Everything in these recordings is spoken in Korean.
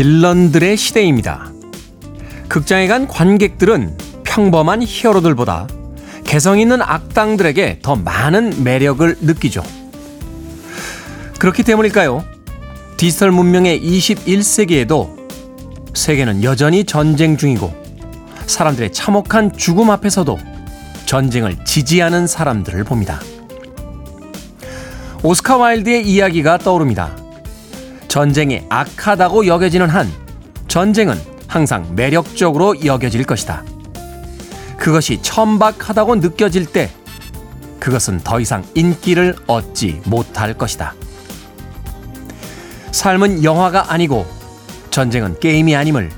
빌런들의 시대입니다. 극장에 간 관객들은 평범한 히어로들보다 개성 있는 악당들에게 더 많은 매력을 느끼죠. 그렇기 때문일까요? 디지털 문명의 21세기에도 세계는 여전히 전쟁 중이고 사람들의 참혹한 죽음 앞에서도 전쟁을 지지하는 사람들을 봅니다. 오스카 와일드의 이야기가 떠오릅니다. 전쟁이 악하다고 여겨지는 한 전쟁은 항상 매력적으로 여겨질 것이다. 그것이 천박하다고 느껴질 때 그것은 더 이상 인기를 얻지 못할 것이다. 삶은 영화가 아니고 전쟁은 게임이 아님을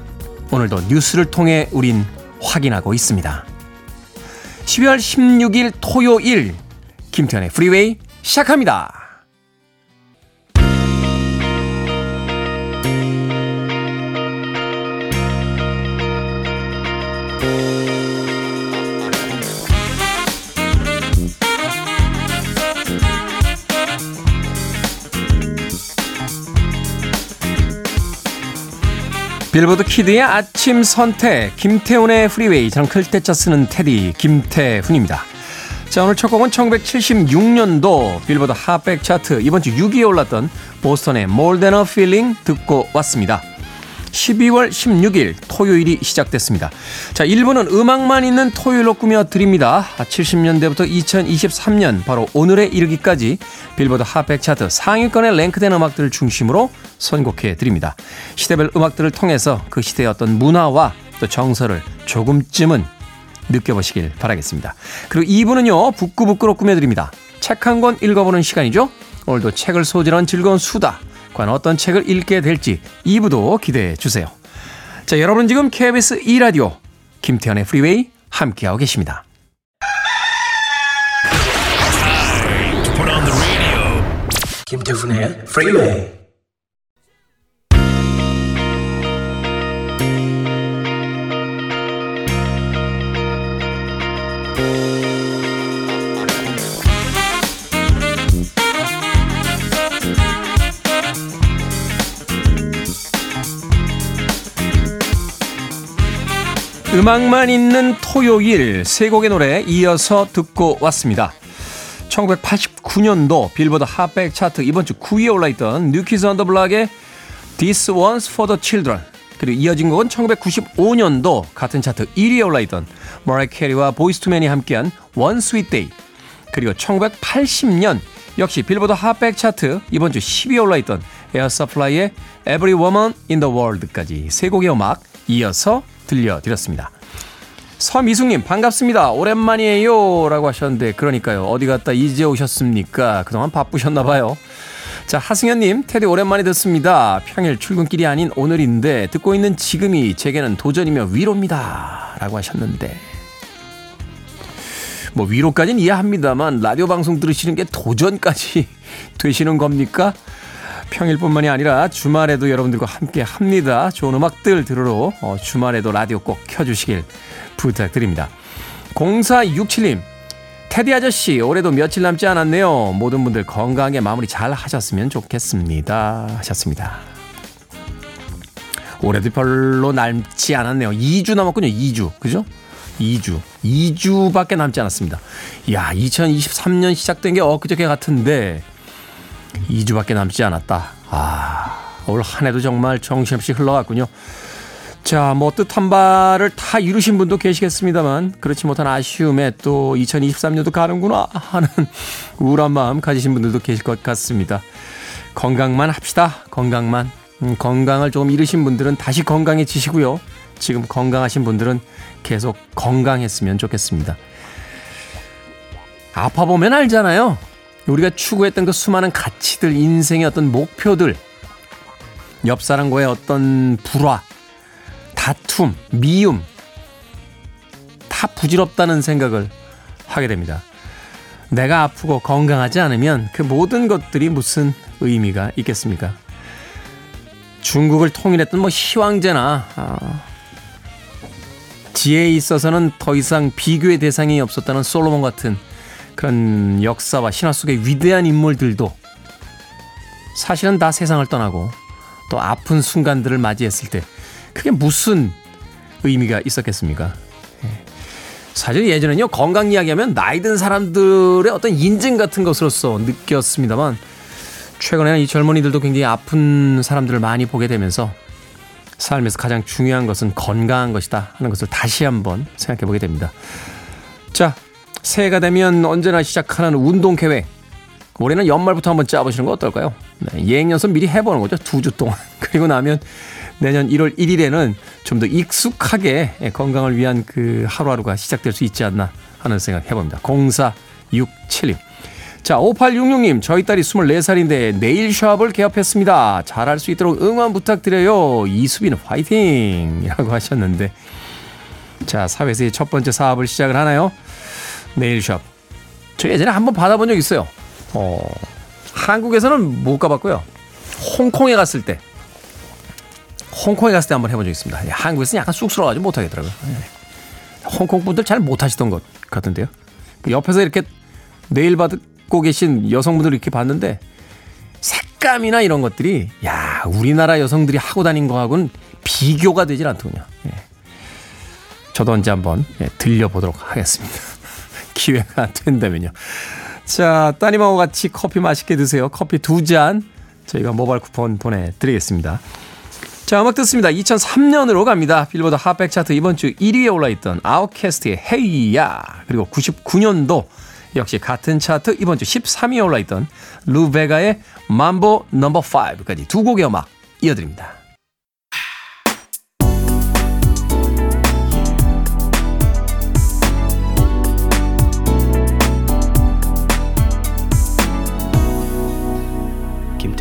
오늘도 뉴스를 통해 우린 확인하고 있습니다. 12월 16일 토요일 김태훈의 프리웨이 시작합니다. 빌보드 kid의 아침 선택 김태훈의 프리웨이 저는 클 태 자 쓰는 태디 김태훈입니다. 자 오늘 첫 곡은 1976년도 빌보드 핫백 차트 이번 주 6위에 올랐던 보스턴의 More Than a Feeling 듣고 왔습니다. 12월 16일 토요일이 시작됐습니다. 자, 1부는 음악만 있는 토요일로 꾸며 드립니다. 70년대부터 2023년 바로 오늘에 이르기까지 빌보드 핫백 차트 상위권에 랭크된 음악들을 중심으로 선곡해 드립니다. 시대별 음악들을 통해서 그 시대의 어떤 문화와 또 정서를 조금쯤은 느껴보시길 바라겠습니다. 그리고 2부는요, 북끄북끄로 꾸며 드립니다. 책 한 권 읽어보는 시간이죠. 오늘도 책을 소지한 즐거운 수다. 과연 어떤 책을 읽게 될지 2부도 기대해 주세요. 자, 여러분 지금 KBS 2라디오 김태훈의 프리웨이 함께하고 계십니다. 김태훈의 프리웨이 음악만 있는 토요일 세 곡의 노래 이어서 듣고 왔습니다. 1989년도 빌보드 핫백 차트 이번 주 9위에 올라있던 New Kids on the Block의 This One's for the Children 그리고 이어진 곡은 1995년도 같은 차트 1위에 올라있던 머라이어 캐리와 Boyz II Men이 함께한 One Sweet Day 그리고 1980년 역시 빌보드 핫백 차트 이번 주 10위에 올라있던 Air Supply의 Every Woman in the World까지 세 곡의 음악 이어서 들려드렸습니다. 서미숙님 반갑습니다. 오랜만이에요 라고 하셨는데 그러니까요. 어디 갔다 이제 오셨습니까? 그동안 바쁘셨나 봐요. 자 하승현님 테디 오랜만에 듣습니다. 평일 출근길이 아닌 오늘인데 듣고 있는 지금이 제게는 도전이며 위로입니다. 라고 하셨는데 뭐 위로까지는 이해합니다만 라디오 방송 들으시는 게 도전까지 되시는 겁니까? 평일뿐만이 아니라 주말에도 여러분들과 함께 합니다. 좋은 음악들 들으러 어, 주말에도 라디오 꼭 켜주시길 부탁드립니다. 0467님, 테디 아저씨, 올해도 며칠 남지 않았네요. 모든 분들 건강하게 마무리 잘 하셨으면 좋겠습니다. 하셨습니다. 올해도 별로 남지 않았네요. 2주 남았군요. 2주. 그죠? 2주. 2주밖에 남지 않았습니다. 야, 2023년 시작된 게 엊그저께 같은데 2주밖에 남지 않았다. 아, 올 한 해도 정말 정신없이 흘러갔군요. 자, 뭐 뜻한 바를 다 이루신 분도 계시겠습니다만 그렇지 못한 아쉬움에 또 2023년도 가는구나 하는 우울한 마음 가지신 분들도 계실 것 같습니다. 건강만 합시다. 건강만. 음, 건강을 조금 잃으신 분들은 다시 건강해지시고요. 지금 건강하신 분들은 계속 건강했으면 좋겠습니다. 아파 보면 알잖아요. 우리가 추구했던 그 수많은 가치들, 인생의 어떤 목표들, 옆 사람과의 어떤 불화, 다툼, 미움, 다 부질없다는 생각을 하게 됩니다. 내가 아프고 건강하지 않으면 그 모든 것들이 무슨 의미가 있겠습니까? 중국을 통일했던 뭐 시황제나 아, 지혜에 있어서는 더 이상 비교의 대상이 없었다는 솔로몬 같은 그런 역사와 신화 속의 위대한 인물들도 사실은 다 세상을 떠나고 또 아픈 순간들을 맞이했을 때 그게 무슨 의미가 있었겠습니까? 예. 사실 예전에는요 건강 이야기하면 나이 든 사람들의 어떤 인증 같은 것으로서 느꼈습니다만 최근에는 이 젊은이들도 굉장히 아픈 사람들을 많이 보게 되면서 삶에서 가장 중요한 것은 건강한 것이다 하는 것을 다시 한번 생각해 보게 됩니다. 자, 새해가 되면 언제나 시작하는 운동 계획. 올해는 연말부터 한번 짜보시는 거 어떨까요? 네, 예행 연습 미리 해보는 거죠. 두 주 동안. 그리고 나면 내년 1월 1일에는 좀 더 익숙하게 건강을 위한 그 하루하루가 시작될 수 있지 않나 하는 생각 해봅니다. 0467님. 자, 5866님, 저희 딸이 24살인데 네일샵을 개업했습니다. 잘할 수 있도록 응원 부탁드려요. 이수빈 화이팅! 이라고 하셨는데. 자, 사회에서의 첫 번째 사업을 시작을 하나요? 네일샵. 저 예전에 한번 받아본 적 있어요. 어, 한국에서는 못 가봤고요. 홍콩에 갔을 때. 홍콩에 갔을 때 한번 해본 적 있습니다. 예, 한국에서는 약간 쑥스러워가지고 못하겠더라고요. 예. 홍콩 분들 잘 못하시던 것 같은데요. 옆에서 이렇게 네일 받, 입고 계신 여성분들 이렇게 봤는데 색감이나 이런 것들이 야 우리나라 여성들이 하고 다닌 거하고는 비교가 되질 않더군요. 예. 저도 언제 한번 예, 들려보도록 하겠습니다. 기회가 된다면요. 자 따님하고 같이 커피 맛있게 드세요. 커피 두 잔 저희가 모바일 쿠폰 보내드리겠습니다. 자 음악 듣습니다. 2003년으로 갑니다. 빌보드 핫백 차트 이번 주 1위에 올라있던 아웃캐스트의 헤이야 그리고 99년도 역시 같은 차트 이번 주 13위에 올라있던 루베가의 mambo 넘버 5까지 두 곡의 음악 이어드립니다.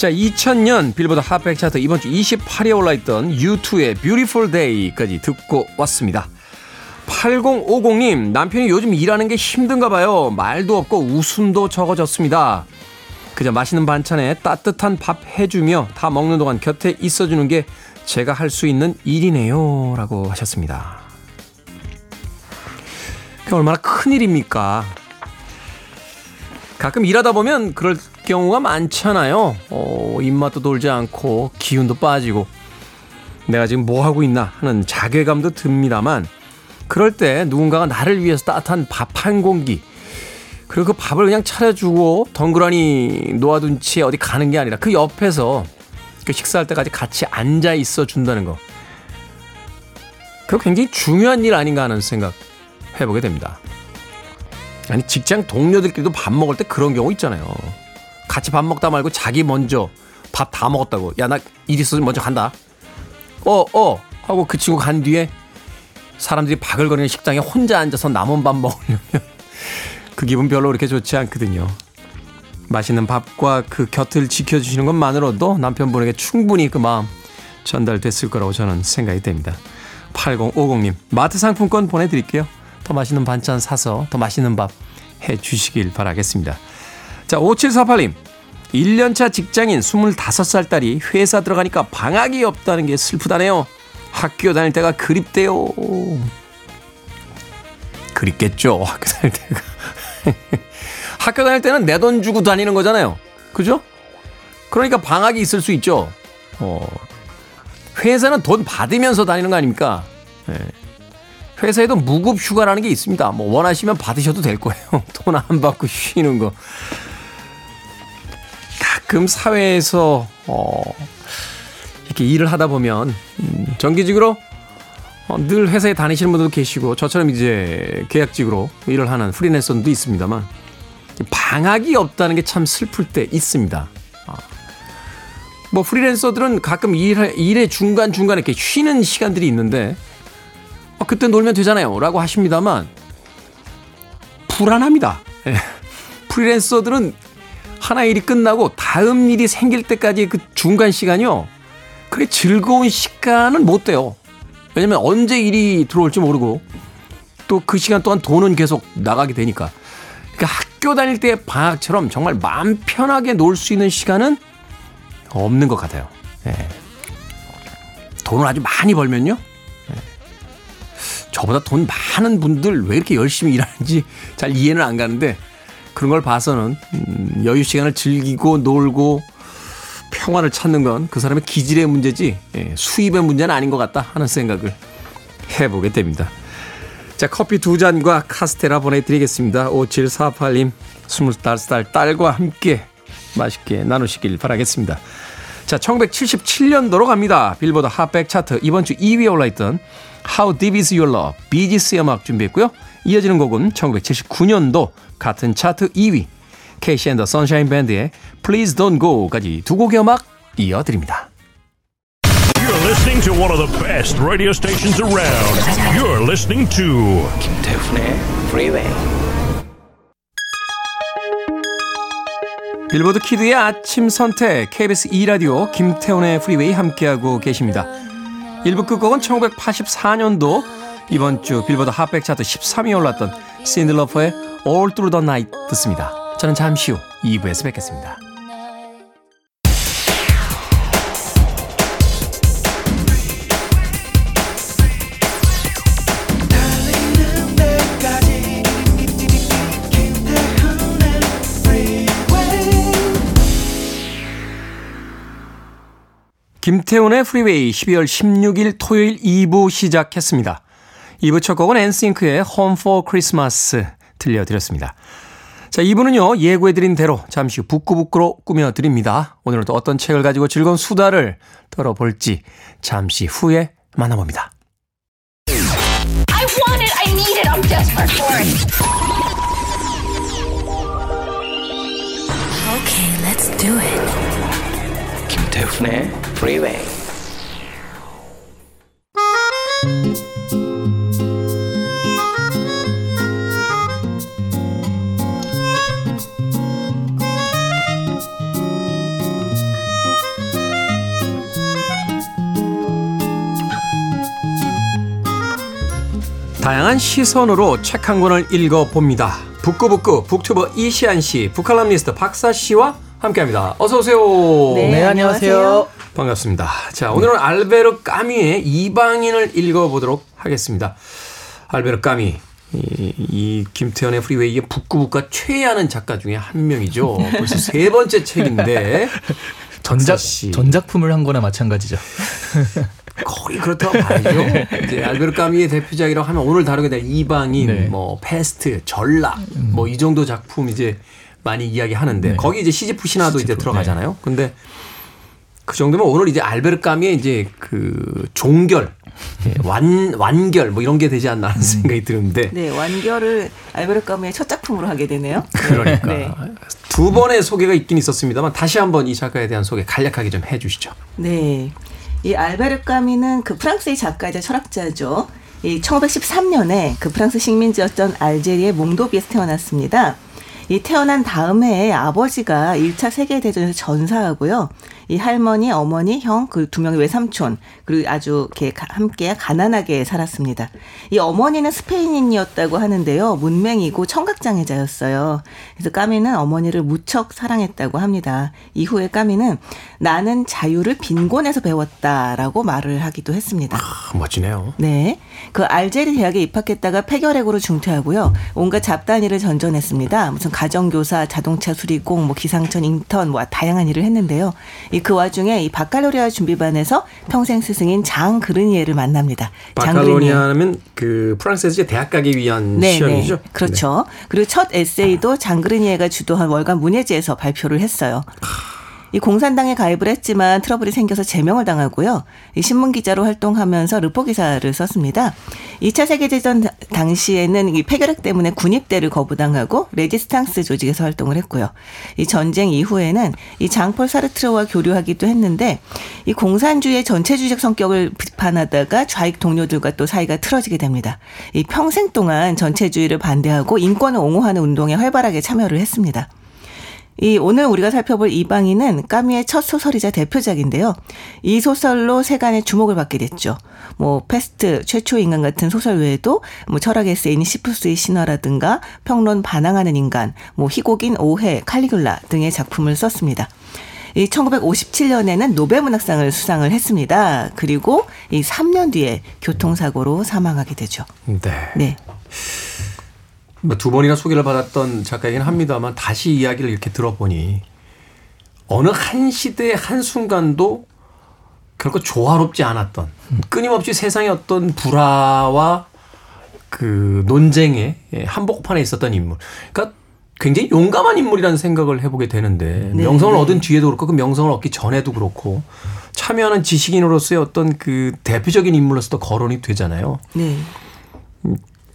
자 2000년 빌보드 Hot백 차트 이번 주 28위에 올라있던 U2의 Beautiful Day까지 듣고 왔습니다. 8050님 남편이 요즘 일하는 게 힘든가 봐요. 말도 없고 웃음도 적어졌습니다. 그저 맛있는 반찬에 따뜻한 밥 해주며 다 먹는 동안 곁에 있어주는 게 제가 할 수 있는 일이네요. 라고 하셨습니다. 그 얼마나 큰 일입니까? 가끔 일하다 보면 그럴 경우가 많잖아요. 어, 입맛도 돌지 않고 기운도 빠지고 내가 지금 뭐 하고 있나 하는 자괴감도 듭니다만 그럴 때 누군가가 나를 위해서 따뜻한 밥 한 공기 그리고 그 밥을 그냥 차려주고 덩그러니 놓아둔 채 어디 가는 게 아니라 그 옆에서 그 식사할 때까지 같이 앉아 있어 준다는 거. 그거 굉장히 중요한 일 아닌가 하는 생각 해보게 됩니다. 아니 직장 동료들끼리도 밥 먹을 때 그런 경우 있잖아요. 같이 밥 먹다 말고 자기 먼저 밥 다 먹었다고. 야 나 일 있어서 먼저 간다. 어 어 하고 그 친구 간 뒤에 사람들이 바글거리는 식당에 혼자 앉아서 남은 밥 먹으려면 그 기분 별로 그렇게 좋지 않거든요. 맛있는 밥과 그 곁을 지켜주시는 것만으로도 남편분에게 충분히 그 마음 전달됐을 거라고 저는 생각이 됩니다. 8050님 마트 상품권 보내드릴게요. 더 맛있는 반찬 사서 더 맛있는 밥 해 주시길 바라겠습니다. 자, 5748님. 1년차 직장인 25살 딸이 회사 들어가니까 방학이 없다는 게 슬프다네요. 학교 다닐 때가 그립대요. 그립겠죠. 학교 다닐 때가. 학교 다닐 때는 내 돈 주고 다니는 거잖아요. 그죠? 그러니까 방학이 있을 수 있죠. 어. 회사는 돈 받으면서 다니는 거 아닙니까? 네. 회사에도 무급 휴가라는 게 있습니다. 뭐 원하시면 받으셔도 될 거예요. 돈 안 받고 쉬는 거. 가끔 사회에서 어 이렇게 일을 하다 보면 음, 정기직으로 어, 늘 회사에 다니시는 분들도 계시고 저처럼 이제 계약직으로 일을 하는 프리랜서도 있습니다만 방학이 없다는 게 참 슬플 때 있습니다. 어. 뭐 프리랜서들은 가끔 일, 일의 중간 중간에 이렇게 쉬는 시간들이 있는데 어, 그때 놀면 되잖아요. 라고 하십니다만, 불안합니다. 예. 프리랜서들은 하나 일이 끝나고 다음 일이 생길 때까지 그 중간 시간이요. 크게 즐거운 시간은 못 돼요. 왜냐면 언제 일이 들어올지 모르고 또 그 시간 동안 돈은 계속 나가게 되니까. 그러니까 학교 다닐 때 방학처럼 정말 마음 편하게 놀 수 있는 시간은 없는 것 같아요. 예. 돈을 아주 많이 벌면요. 예. 저보다 돈 많은 분들 왜 이렇게 열심히 일하는지 잘 이해는 안 가는데 그런 걸 봐서는 음, 여유 시간을 즐기고 놀고 평화를 찾는 건 그 사람의 기질의 문제지 예, 수입의 문제는 아닌 것 같다 하는 생각을 해보게 됩니다. 자 커피 두 잔과 카스테라 보내드리겠습니다. 5748님 25살 딸과 함께 맛있게 나누시길 바라겠습니다. 자 1977년도로 갑니다. 빌보드 핫백 차트 이번 주 2위에 올라있던 How Deep Is Your Love 비지스의 음악 준비했고요. 이어지는 곡은 1979년도 같은 차트 2위 KC and the Sunshine Band의 Please Don't Go까지 두 곡의 음악 이어드립니다. You're listening to one of the best radio stations around. You're listening to 김태훈의 Freeway. 빌보드 Kid의 아침 선택 KBS 2 라디오 김태훈의 프리웨이 함께하고 계십니다. 1부 끝곡은 1984년도 이번 주 빌보드 핫백 차트 13위에 올랐던 신들러퍼의 All Through the Night 듣습니다. 저는 잠시 후 2부에서 뵙겠습니다. 김태훈의 프리웨이 12월 16일 토요일 2부 시작했습니다. 2부 첫 곡은 NSYNC의 Home for Christmas 들려드렸습니다. 자, 2부는요, 예고해드린 대로 잠시 후 북끄북끄로 꾸며드립니다. 오늘은 또 어떤 책을 가지고 즐거운 수다를 떨어볼지 잠시 후에 만나봅니다. I want it. I need it. I'm desperate for it. Okay, let's do it. 김태훈의 Freeway. 다양한 시선으로 책 한 권을 읽어봅니다. 북구북구 북튜버 이시안 씨, 북칼럼니스트 박사 씨와 함께합니다. 어서 오세요. 네, 안녕하세요. 반갑습니다. 자, 오늘은 알베르 까뮈의 이방인을 읽어보도록 하겠습니다. 알베르 까뮈. 이, 이 김태훈의 프리웨이의 북끄북끄가 최애하는 작가 중에 한 명이죠. 벌써 세 번째 책인데 전작 씨. 전작품을 한 거나 마찬가지죠. 거의 그렇다고 봐야죠. 이제 알베르 까뮈의 대표작이라고 하면 오늘 다루게 될 이방인, 네. 뭐 페스트, 전락, 뭐이 정도 작품 이제 많이 이야기하는데 네. 거기 이제 시지프 신화도 이제 시지프, 들어가잖아요. 근데 그 정도면 오늘 이제 알베르 까미의 이제 그 종결, 예, 완 완결 뭐 이런 게 되지 않나 하는 생각이 드는데 네, 완결을 알베르 까미의 첫 작품으로 하게 되네요. 그러니까 네. 두 번의 소개가 있긴 있었습니다만 다시 한번 이 작가에 대한 소개 간략하게 좀 해주시죠. 네. 이 알베르 까미는 그 프랑스의 작가이자 철학자죠. 이 1913년에 그 프랑스 식민지였던 알제리의 몽도비에서 태어났습니다. 이 태어난 다음 해에 아버지가 1차 세계대전에서 전사하고요. 이 할머니, 어머니, 형, 그 두 명의 외삼촌, 그리고 아주 이렇게 가- 함께 가난하게 살았습니다. 이 어머니는 스페인인이었다고 하는데요. 문맹이고 청각장애자였어요. 그래서 까미는 어머니를 무척 사랑했다고 합니다. 이후에 까미는 나는 자유를 빈곤에서 배웠다라고 말을 하기도 했습니다. 아, 멋지네요. 네. 그 알제리 대학에 입학했다가 폐결핵으로 중퇴하고요. 온갖 잡다한 일을 전전했습니다. 무슨 가정교사, 자동차 수리공, 뭐 기상청 인턴, 뭐 다양한 일을 했는데요. 이 그 와중에 이 바칼로레아 준비반에서 평생 스승인 장 그르니에를 만납니다. 장. 바칼로레아는 그 프랑스에서 대학 가기 위한 네, 시험이죠. 네. 그렇죠. 그리고 첫 에세이도 장 그르니에가 주도한 월간 문예지에서 발표를 했어요. 이 공산당에 가입을 했지만 트러블이 생겨서 제명을 당하고요. 이 신문 기자로 활동하면서 르포 기사를 썼습니다. 2차 세계 대전 다- 당시에는 이 폐결핵 때문에 군입대를 거부당하고 레지스탕스 조직에서 활동을 했고요. 이 전쟁 이후에는 이 장폴 사르트르와 교류하기도 했는데 이 공산주의의 전체주의적 성격을 비판하다가 좌익 동료들과 또 사이가 틀어지게 됩니다. 이 평생 동안 전체주의를 반대하고 인권을 옹호하는 운동에 활발하게 참여를 했습니다. 이 오늘 우리가 살펴볼 이방인은 까뮈의 첫 소설이자 대표작인데요. 이 소설로 세간의 주목을 받게 됐죠. 뭐 페스트, 최초 인간 같은 소설 외에도 뭐 철학 에세이인 시지프스의 신화라든가 평론 반항하는 인간, 뭐 희곡인 오해, 칼리굴라 등의 작품을 썼습니다. 이 1957년에는 노벨문학상을 수상을 했습니다. 그리고 이 3년 뒤에 교통사고로 사망하게 되죠. 네. 네. 뭐두 번이나 소개를 받았던 작가이긴 합니다만 다시 이야기를 이렇게 들어보니 어느 한 시대의 한 순간도 결코 조화롭지 않았던 끊임없이 세상의 어떤 불화와 그 논쟁의 예, 한복판에 있었던 인물. 그러니까 굉장히 용감한 인물이라는 생각을 해보게 되는데 네, 명성을 네. 얻은 뒤에도 그렇고 그 명성을 얻기 전에도 그렇고 참여하는 지식인으로서의 어떤 그 대표적인 인물로서도 거론이 되잖아요. 네.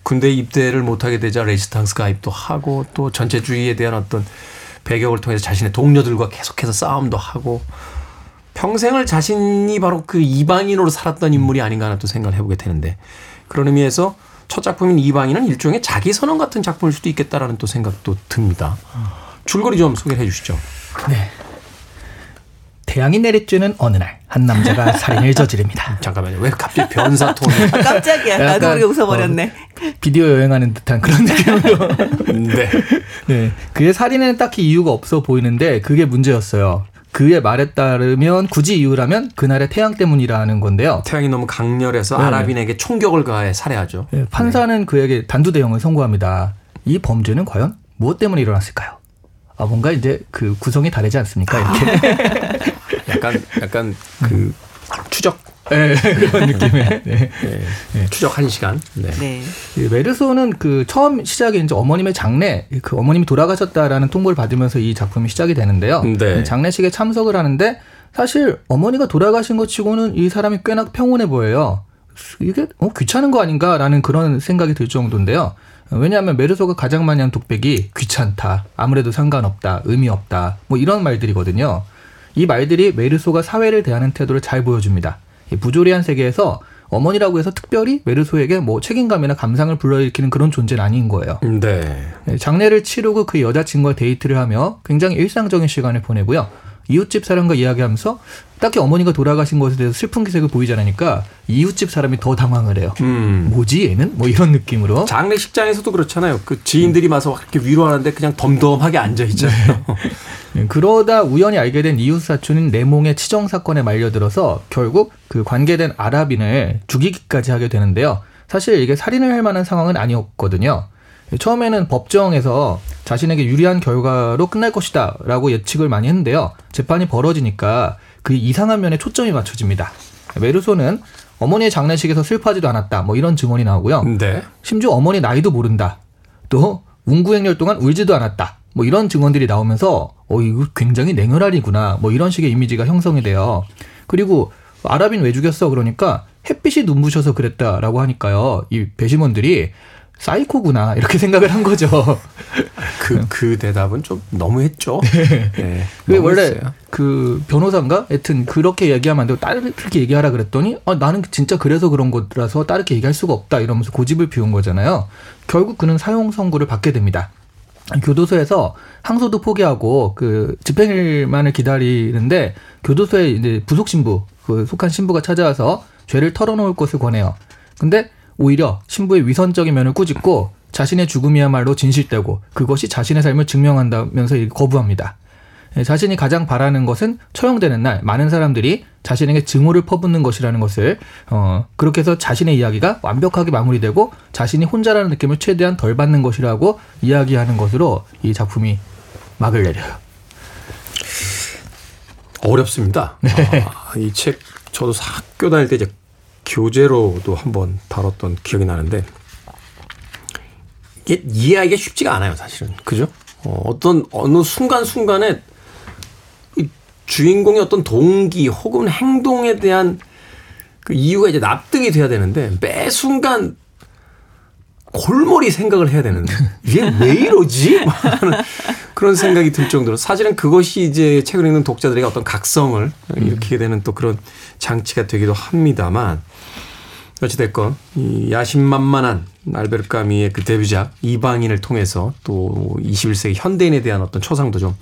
군대 입대를 못하게 되자 레지스탕스 가입도 하고 또 전체주의에 대한 어떤 배격을 통해서 자신의 동료들과 계속해서 싸움도 하고 평생을 자신이 바로 그 이방인으로 살았던 인물이 아닌가 하는 또 생각을 해보게 되는데 그런 의미에서 첫 작품인 이방인은 일종의 자기 선언 같은 작품일 수도 있겠다라는 또 생각도 듭니다. 줄거리 좀 소개해 주시죠. 네. 태양이 내리쬐는 어느 날 한 남자가 살인을 저지릅니다. 잠깐만요. 왜 갑자기 변사 톤을? 깜짝이야. 나도 약간, 모르게 웃어버렸네. 비디오 여행하는 듯한 그런 느낌으로. 네. 네. 그의 살인에는 딱히 이유가 없어 보이는데 그게 문제였어요. 그의 말에 따르면 굳이 이유라면 그날의 태양 때문이라는 건데요. 태양이 너무 강렬해서 네. 아랍인에게 총격을 가해 살해하죠. 예, 판사는 그에게 단두 대형을 선고합니다. 이 범죄는 과연 무엇 때문에 일어났을까요? 아 뭔가 이제 그 구성이 다르지 않습니까? 이렇게 약간 약간 그 추적 예, 그런 느낌의. 네. 네. 추적 한 시간. 네. 네. 이 메르소는 그 처음 시작이 이제 어머님의 장례, 그 어머님이 돌아가셨다라는 통보를 받으면서 이 작품이 시작이 되는데요. 네. 장례식에 참석을 하는데 사실 어머니가 돌아가신 것 치고는 이 사람이 꽤나 평온해 보여요. 이게 어, 귀찮은 거 아닌가라는 그런 생각이 들 정도인데요. 왜냐하면 메르소가 가장 많이 한 독백이 귀찮다, 아무래도 상관없다, 의미 없다, 뭐 이런 말들이거든요. 이 말들이 메르소가 사회를 대하는 태도를 잘 보여줍니다. 이 부조리한 세계에서 어머니라고 해서 특별히 메르소에게 뭐 책임감이나 감상을 불러일으키는 그런 존재는 아닌 거예요. 네. 예, 장례를 치르고 그 여자친구와 데이트를 하며 굉장히 일상적인 시간을 보내고요. 이웃집 사람과 이야기하면서 딱히 어머니가 돌아가신 것에 대해서 슬픈 기색을 보이지 않으니까 이웃집 사람이 더 당황을 해요. 음. 뭐지 얘는? 뭐 이런 느낌으로. 장례식장에서도 그렇잖아요. 그 지인들이 와서 막 이렇게 위로하는데 그냥 덤덤하게 앉아 있잖아요. 예, 그러다 우연히 알게 된 이웃 사촌인 내몽의 치정 사건에 말려들어서 결국 그 관계된 아랍인을 죽이기까지 하게 되는데요. 사실 이게 살인을 할 만한 상황은 아니었거든요. 예, 처음에는 법정에서 자신에게 유리한 결과로 끝날 것이다 라고 예측을 많이 했는데요. 재판이 벌어지니까 그 이상한 면에 초점이 맞춰집니다. 메르소는 어머니의 장례식에서 슬퍼하지도 않았다. 뭐 이런 증언이 나오고요. 네. 심지어 어머니 나이도 모른다. 또 운구행렬 동안 울지도 않았다. 뭐 이런 증언들이 나오면서 어 이거 굉장히 냉혈한이구나. 뭐 이런 식의 이미지가 형성이 돼요. 그리고 아랍인 왜 죽였어? 그러니까 햇빛이 눈부셔서 그랬다라고 하니까요. 이 배심원들이 사이코구나 이렇게 생각을 한 거죠. 그, 그 대답은 좀 너무했죠. 네. 그 원래 너무했어요. 그 변호사인가? 하여튼 그렇게 얘기하면 안 되고 다르게 얘기하라 그랬더니 아, 나는 진짜 그래서 그런 거라서 다르게 얘기할 수가 없다 이러면서 고집을 피운 거잖아요. 결국 그는 사형 선고를 받게 됩니다. 교도소에서 항소도 포기하고 그 집행일만을 기다리는데 교도소에 이제 부속 신부 그 속한 신부가 찾아와서 죄를 털어놓을 것을 권해요. 근데 오히려 신부의 위선적인 면을 꾸짖고 자신의 죽음이야말로 진실되고 그것이 자신의 삶을 증명한다면서 거부합니다. 예, 자신이 가장 바라는 것은 처형되는 날 많은 사람들이 자신에게 증오를 퍼붓는 것이라는 것을 어 그렇게 해서 자신의 이야기가 완벽하게 마무리되고 자신이 혼자라는 느낌을 최대한 덜 받는 것이라고 이야기하는 것으로 이 작품이 막을 내려요. 어렵습니다. 아, 이책 저도 학교 다닐 때 이제 교재로도 한번 다뤘던 기억이 나는데 이게 이해하기가 쉽지가 않아요, 사실은. 그죠? 어, 어떤 어느 순간 순간에 이 주인공의 어떤 동기 혹은 행동에 대한 그 이유가 이제 납득이 돼야 되는데 매 순간 골머리 생각을 해야 되는데 이게 왜 이러지? 막 하는 그런 생각이 들 정도로 사실은 그것이 이제 책을 읽는 독자들에게 어떤 각성을 일으키게 되는 또 그런 장치가 되기도 합니다만 어찌됐건 이 야심만만한 알베르 까미의 그 데뷔작 이방인을 통해서 또 21세기 현대인에 대한 어떤 초상도 좀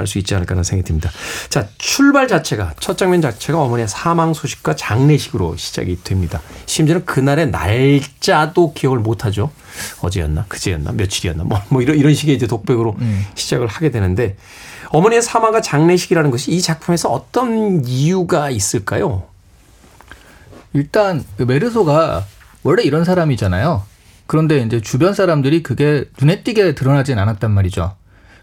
알 수 있지 않을까 하는 생각이 듭니다. 자, 출발 자체가 첫 장면 자체가 어머니의 사망 소식과 장례식으로 시작이 됩니다. 심지어는 그날의 날짜도 기억을 못 하죠. 어제였나, 그제였나, 며칠이었나, 뭐, 뭐 이런 이런 식의 이제 독백으로 시작을 하게 되는데 어머니의 사망과 장례식이라는 것이 이 작품에서 어떤 이유가 있을까요? 일단 그 메르소가 원래 이런 사람이잖아요. 그런데 이제 주변 사람들이 그게 눈에 띄게 드러나진 않았단 말이죠.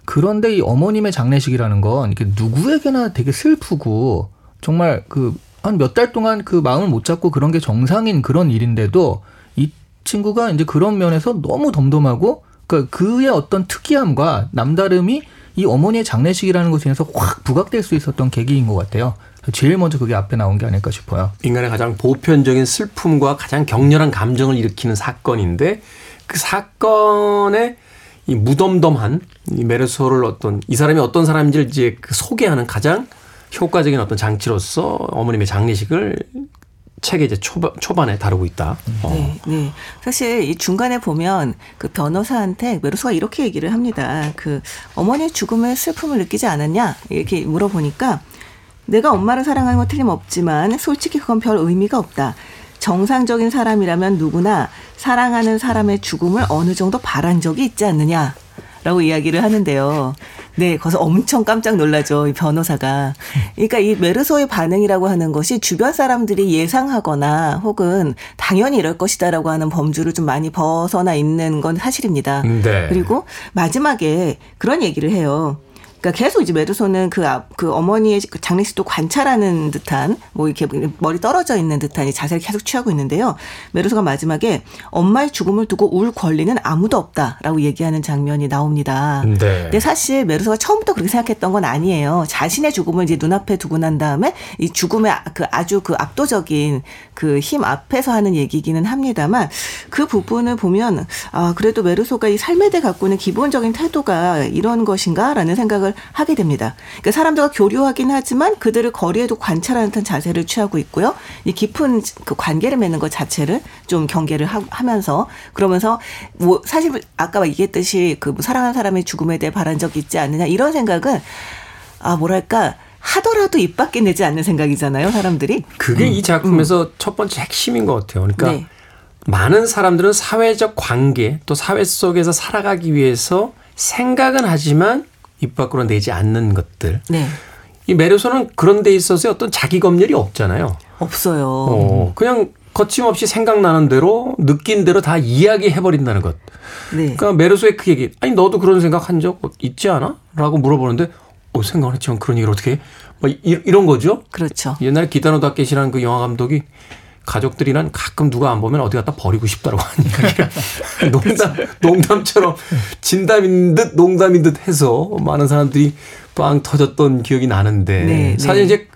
그런데 이 어머님의 장례식이라는 건 이게 누구에게나 되게 슬프고 정말 그 한 몇 달 동안 그 마음을 못 잡고 그런 게 정상인 그런 일인데도 이 친구가 이제 그런 면에서 너무 덤덤하고 그러니까 그의 어떤 특이함과 남다름이 이 어머니의 장례식이라는 것에 인해서 확 부각될 수 있었던 계기인 것 같아요. 제일 먼저 그게 앞에 나온 게 아닐까 싶어요. 인간의 가장 보편적인 슬픔과 가장 격렬한 감정을 일으키는 사건인데 그 사건의 이 무덤덤한 이 메르소를 어떤 이 사람이 어떤 사람인지를 이제 그 소개하는 가장 효과적인 어떤 장치로서 어머님의 장례식을 책의 이제 초반, 초반에 다루고 있다. 어. 네, 네. 사실 이 중간에 보면 그 변호사한테 메르소가 이렇게 얘기를 합니다. 그 어머니의 죽음에 슬픔을 느끼지 않았냐 이렇게 물어보니까 내가 엄마를 사랑하는 건 틀림없지만 솔직히 그건 별 의미가 없다. 정상적인 사람이라면 누구나 사랑하는 사람의 죽음을 어느 정도 바란 적이 있지 않느냐. 라고 이야기를 하는데요. 네, 거기서 엄청 깜짝 놀라죠. 이 변호사가. 그러니까 이 메르소의 반응이라고 하는 것이 주변 사람들이 예상하거나 혹은 당연히 이럴 것이다라고 하는 범주를 좀 많이 벗어나 있는 건 사실입니다. 네. 그리고 마지막에 그런 얘기를 해요. 그러니까 계속 이제 메르소는 그, 앞, 그 어머니의 그 장례식도 관찰하는 듯한 뭐 이렇게 머리 떨어져 있는 듯한 이 자세를 계속 취하고 있는데요. 메르소가 마지막에 엄마의 죽음을 두고 울 권리는 아무도 없다라고 얘기하는 장면이 나옵니다. 네. 근데 사실 메르소가 처음부터 그렇게 생각했던 건 아니에요. 자신의 죽음을 이제 눈앞에 두고 난 다음에 이 죽음의 아- 그 아주 그 압도적인 그 힘 앞에서 하는 얘기기는 합니다만 그 부분을 보면 아 그래도 메르소가 이 삶에 대해 갖고 있는 기본적인 태도가 이런 것인가라는 생각을 하게 됩니다. 그러니까 사람들과 교류하긴 하지만 그들을 거리에도 관찰하는 듯한 자세를 취하고 있고요. 이 깊은 그 관계를 맺는 것 자체를 좀 경계를 하, 하면서 그러면서 뭐 사실 아까 얘기했듯이 그 뭐 사랑하는 사람의 죽음에 대해 바란 적이 있지 않느냐 이런 생각은 아 뭐랄까 하더라도 입 밖에 내지 않는 생각이잖아요 사람들이 그게 이 작품에서 첫 번째 핵심인 것 같아요. 그러니까 네. 많은 사람들은 사회적 관계 또 사회 속에서 살아가기 위해서 생각은 하지만 입 밖으로 내지 않는 것들. 네이 메르소는 그런 데 있어서 어떤 자기 검열이 없잖아요. 없어요 어, 그냥 거침없이 생각나는 대로 느낀 대로 다 이야기해 버린다는 것. 네 그러니까 메르소의 그 얘기. 아니 너도 그런 생각 한 적 있지 않아? 라고 물어보는데 어 생각 안 했지만 그런 얘기를 어떻게 해? 뭐 이, 이런 거죠. 그렇죠 옛날에 기타노 다켓이라는 그 영화 감독이 가족들이란 가끔 누가 안 보면 어디 갖다 버리고 싶다라고 하는 이야기를 농담 농담처럼 진담인 듯 농담인 듯 해서 많은 사람들이 빵 터졌던 기억이 나는데 네, 사실 네. 이제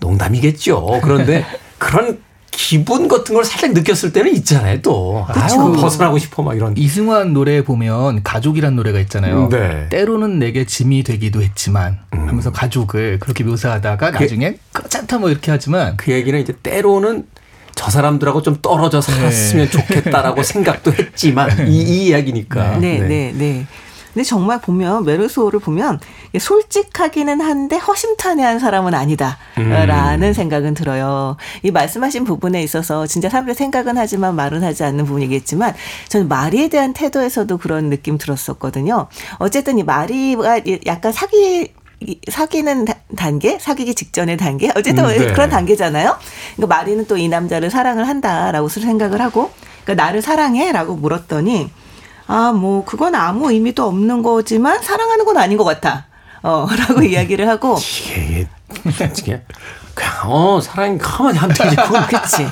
농담이겠죠. 그런데 그런 기분 같은 걸 살짝 느꼈을 때는 있잖아요. 또 아유 벗어나고 싶어 막 이런. 이승환 노래에 보면 가족이란 노래가 있잖아요. 네. 때로는 내게 짐이 되기도 했지만 하면서 가족을 그렇게 묘사하다가 나중에 꺼짠다 뭐 이렇게 하지만 그 얘기는 이제 때로는 저 사람들하고 좀 떨어져 살았으면 좋겠다라고 생각도 했지만 이, 이 이야기니까. 네, 네, 네. 근데 정말 보면 메르소를 보면 솔직하기는 한데 허심탄회한 사람은 아니다라는 생각은 들어요. 이 말씀하신 부분에 있어서 진짜 사람들이 생각은 하지만 말은 하지 않는 부분이겠지만 저는 마리에 대한 태도에서도 그런 느낌 들었었거든요. 어쨌든 이 마리가 약간 사기 이- 사귀는 다- 단계, 사귀기 직전의 단계, 어쨌든 음, 네. 그런 단계잖아요. 그러니까 마리는 또 이 남자를 사랑을 한다라고 생각을 하고, 그러니까 나를 사랑해라고 물었더니, 아, 뭐 그건 아무 의미도 없는 거지만 사랑하는 건 아닌 것 같아. 어, 라고 이야기를 하고, 이게 이게 그냥 어 사랑이 가만히 하면 되지. 그건 그치.